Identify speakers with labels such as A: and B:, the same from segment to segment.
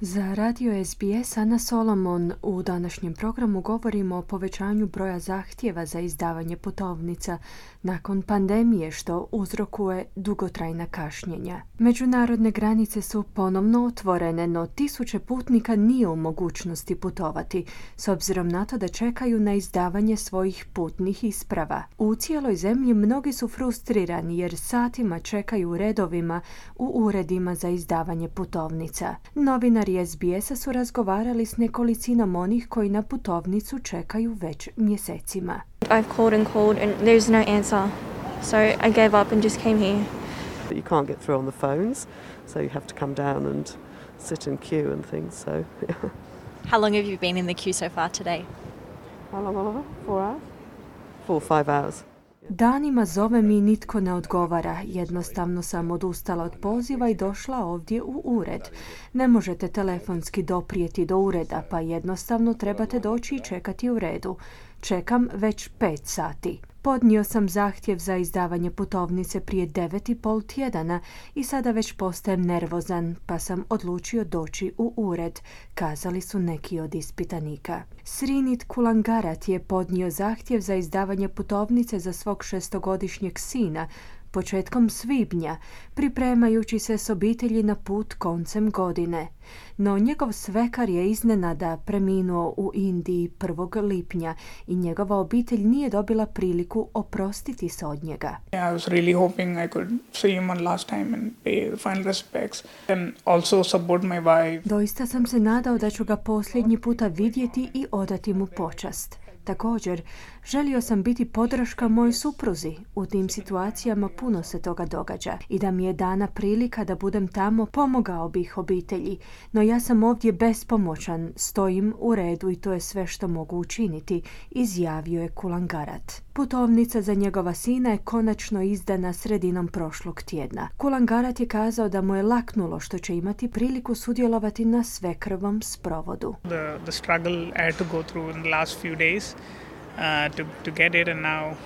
A: Za radio SBS Ana Solomon u današnjem programu govorimo o povećanju broja zahtjeva za izdavanje putovnica nakon pandemije što uzrokuje dugotrajna kašnjenja. Međunarodne granice su ponovno otvorene, no tisuće putnika nije u mogućnosti putovati, s obzirom na to da čekaju na izdavanje svojih putnih isprava. U cijeloj zemlji mnogi su frustrirani jer satima čekaju u redovima u uredima za izdavanje putovnica. Novinar novinari SBS-a su razgovarali s nekolicinom onih koji na putovnicu čekaju već mjesecima.
B: I've called and called and there's no answer. So I gave up and just came here.
C: You can't get through on the phones, so you have to come down and sit in queue and things. So
D: How long have you been in the queue so far today?
C: How long? Four hours? Four, or five hours.
A: Danima zove mi nitko ne odgovara. Jednostavno sam odustala od poziva i došla ovdje u ured. Ne možete telefonski doprijeti do ureda, pa jednostavno trebate doći i čekati u redu. Čekam već pet sati. Podnio sam zahtjev za izdavanje putovnice prije devet i pol tjedana i sada već postajem nervozan, pa sam odlučio doći u ured, kazali su neki od ispitanika. Srinit Kulangarat je podnio zahtjev za izdavanje putovnice za svog šestogodišnjeg sina, početkom svibnja, pripremajući se s obitelji na put koncem godine. No njegov svekar je iznenada preminuo u Indiji 1. lipnja i njegova obitelj nije dobila priliku oprostiti se od njega.
E: I was really hoping I could see him one last time and pay the final respects and also support my wife.
A: Doista sam se nadao da ću ga posljednji puta vidjeti i odati mu počast. Također, želio sam biti podrška moj supruzi. U tim situacijama puno se toga događa i da mi je dana prilika da budem tamo, pomogao bih obitelji. No ja sam ovdje bespomoćan, stojim u redu i to je sve što mogu učiniti, izjavio je Kulangarat. Putovnica za njegova sina je konačno izdana sredinom prošlog tjedna. Kulangarat je kazao da mu je laknulo što će imati priliku sudjelovati na svekrvom sprovodu.
E: The, the struggle I had to go through in the last few days uh, to, to get it and now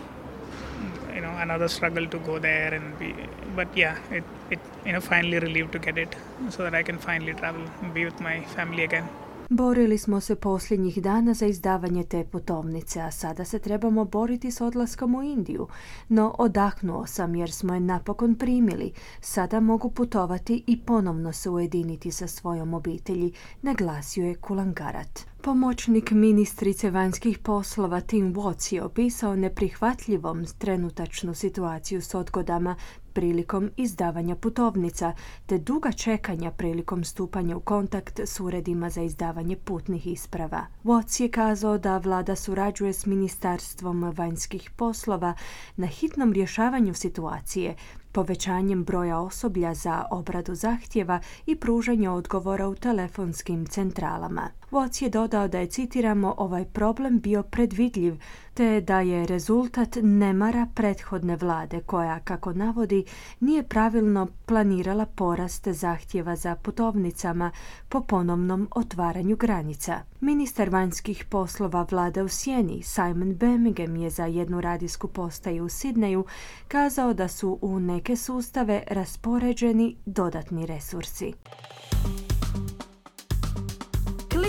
E: you know another struggle to go there and be but yeah it, it you know finally relieved to get it so that I can finally travel and be with my family again.
A: Borili smo se posljednjih dana za izdavanje te putovnice, a sada se trebamo boriti s odlaskom u Indiju. No odahnuo sam jer smo je napokon primili. Sada mogu putovati i ponovno se ujediniti sa svojom obitelji, naglasio je Kulangarat. Pomoćnik ministrice vanjskih poslova Tim Watts je opisao neprihvatljivom trenutačnu situaciju s odgodama prilikom izdavanja putovnica te duga čekanja prilikom stupanja u kontakt s uredima za izdavanje putnih isprava. Watts je kazao da vlada surađuje s Ministarstvom vanjskih poslova na hitnom rješavanju situacije povećanjem broja osoblja za obradu zahtjeva i pružanje odgovora u telefonskim centralama. Watts je dodao da je, citiramo, ovaj problem bio predvidljiv, te da je rezultat nemara prethodne vlade koja, kako navodi, nije pravilno planirala porast zahtjeva za putovnicama po ponovnom otvaranju granica. Ministar vanjskih poslova vlade u Sjeni, Simon Birmingham, je za jednu radijsku postaju u Sidneju kazao da su u neke sustave raspoređeni dodatni resursi.